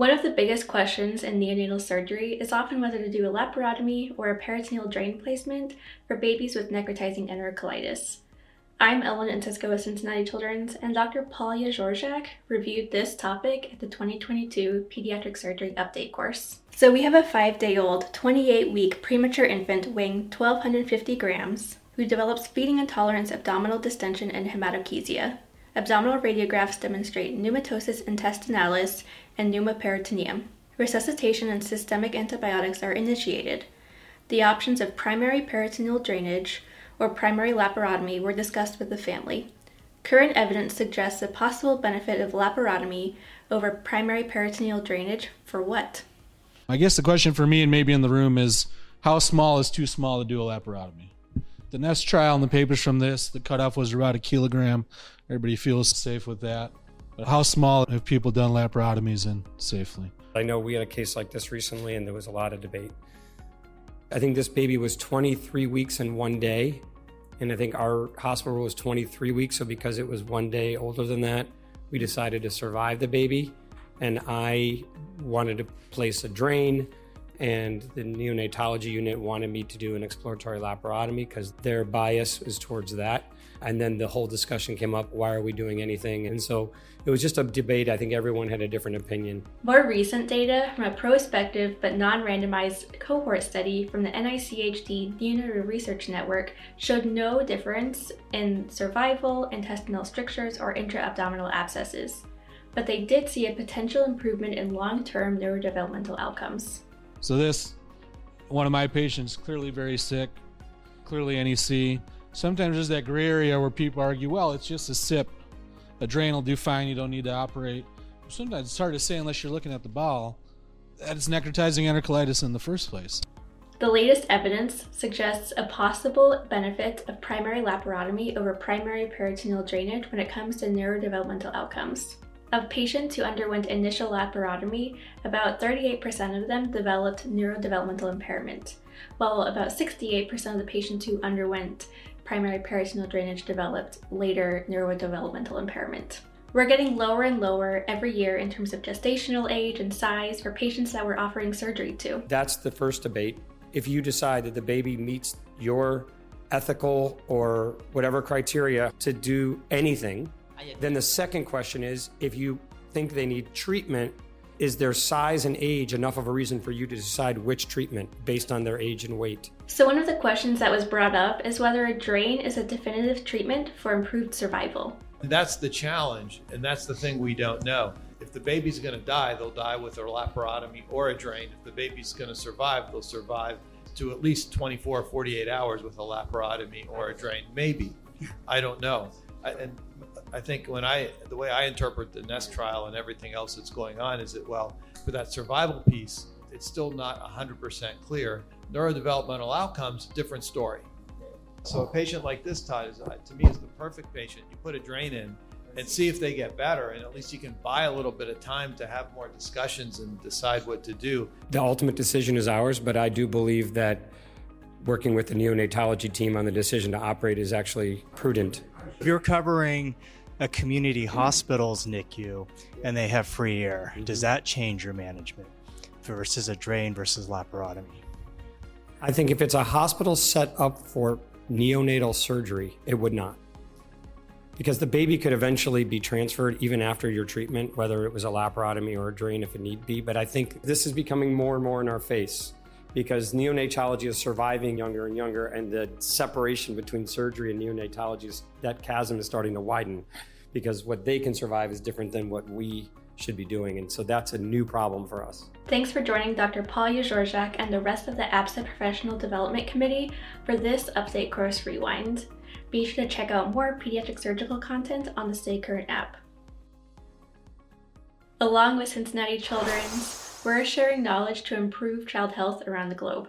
One of the biggest questions in neonatal surgery is often whether to do a laparotomy or a peritoneal drain placement for babies with necrotizing enterocolitis. I'm Ellen Encisco with Cincinnati Children's, and Dr. Paul Jeziorczak reviewed this topic at the 2022 Pediatric Surgery Update course. So we have a five day old, 28 week premature infant weighing 1,250 grams who develops feeding intolerance, abdominal distension, and hematochezia. Abdominal radiographs demonstrate pneumatosis intestinalis and pneumoperitoneum. Resuscitation and systemic antibiotics are initiated. The options of primary peritoneal drainage or primary laparotomy were discussed with the family. Current evidence suggests a possible benefit of laparotomy over primary peritoneal drainage for what? I guess the question for me and maybe in the room is how small is too small to do a laparotomy? The NEST trial and the papers from this, the cutoff was about a kilogram. Everybody feels safe with that. But how small have people done laparotomies in safely? I know we had a case like this recently, and there was a lot of debate. I think this baby was 23 weeks and one day, and I think our hospital was 23 weeks. So because it was one day older than that, we decided to survive the baby. And I wanted to place a drain and the neonatology unit wanted me to do an exploratory laparotomy because their bias is towards that. And then the whole discussion came up why are we doing anything? And so it was just a debate. I think everyone had a different opinion. More recent data from a prospective but non randomized cohort study from the NICHD Neonatal Research Network showed no difference in survival, intestinal strictures, or intra abdominal abscesses. But they did see a potential improvement in long term neurodevelopmental outcomes. So this, one of my patients, clearly very sick, clearly NEC. Sometimes there's that gray area where people argue, well, it's just a SIP. A drain will do fine. You don't need to operate. Sometimes it's hard to say unless you're looking at the bowel that it's necrotizing enterocolitis in the first place. The latest evidence suggests a possible benefit of primary laparotomy over primary peritoneal drainage when it comes to neurodevelopmental outcomes. Of patients who underwent initial laparotomy, about 38% of them developed neurodevelopmental impairment, while about 68% of the patients who underwent primary peritoneal drainage developed later neurodevelopmental impairment. We're getting lower and lower every year in terms of gestational age and size for patients that we're offering surgery to. That's the first debate. If you decide that the baby meets your ethical or whatever criteria to do anything, then the second question is if you think they need treatment, is their size and age enough of a reason for you to decide which treatment based on their age and weight? So, one of the questions that was brought up is whether a drain is a definitive treatment for improved survival. That's the challenge, and that's the thing we don't know. If the baby's going to die, they'll die with a laparotomy or a drain. If the baby's going to survive, they'll survive to at least 24, or 48 hours with a laparotomy or a drain. Maybe. I don't know. I, and I think when I the way I interpret the Nest trial and everything else that's going on is that well, for that survival piece, it's still not 100% clear. Neurodevelopmental outcomes, different story. So a patient like this, Todd, is uh, to me is the perfect patient. You put a drain in and see if they get better, and at least you can buy a little bit of time to have more discussions and decide what to do. The ultimate decision is ours, but I do believe that working with the neonatology team on the decision to operate is actually prudent. If you're covering a community hospital's NICU and they have free air, mm-hmm. does that change your management versus a drain versus laparotomy? I think if it's a hospital set up for neonatal surgery, it would not. Because the baby could eventually be transferred even after your treatment, whether it was a laparotomy or a drain if it need be. But I think this is becoming more and more in our face because neonatology is surviving younger and younger, and the separation between surgery and neonatology is that chasm is starting to widen because what they can survive is different than what we should be doing. And so that's a new problem for us. Thanks for joining Dr. Paul Jeziorczak and the rest of the APSA Professional Development Committee for this Update Course Rewind. Be sure to check out more pediatric surgical content on the Stay Current app. Along with Cincinnati Children's, we're sharing knowledge to improve child health around the globe.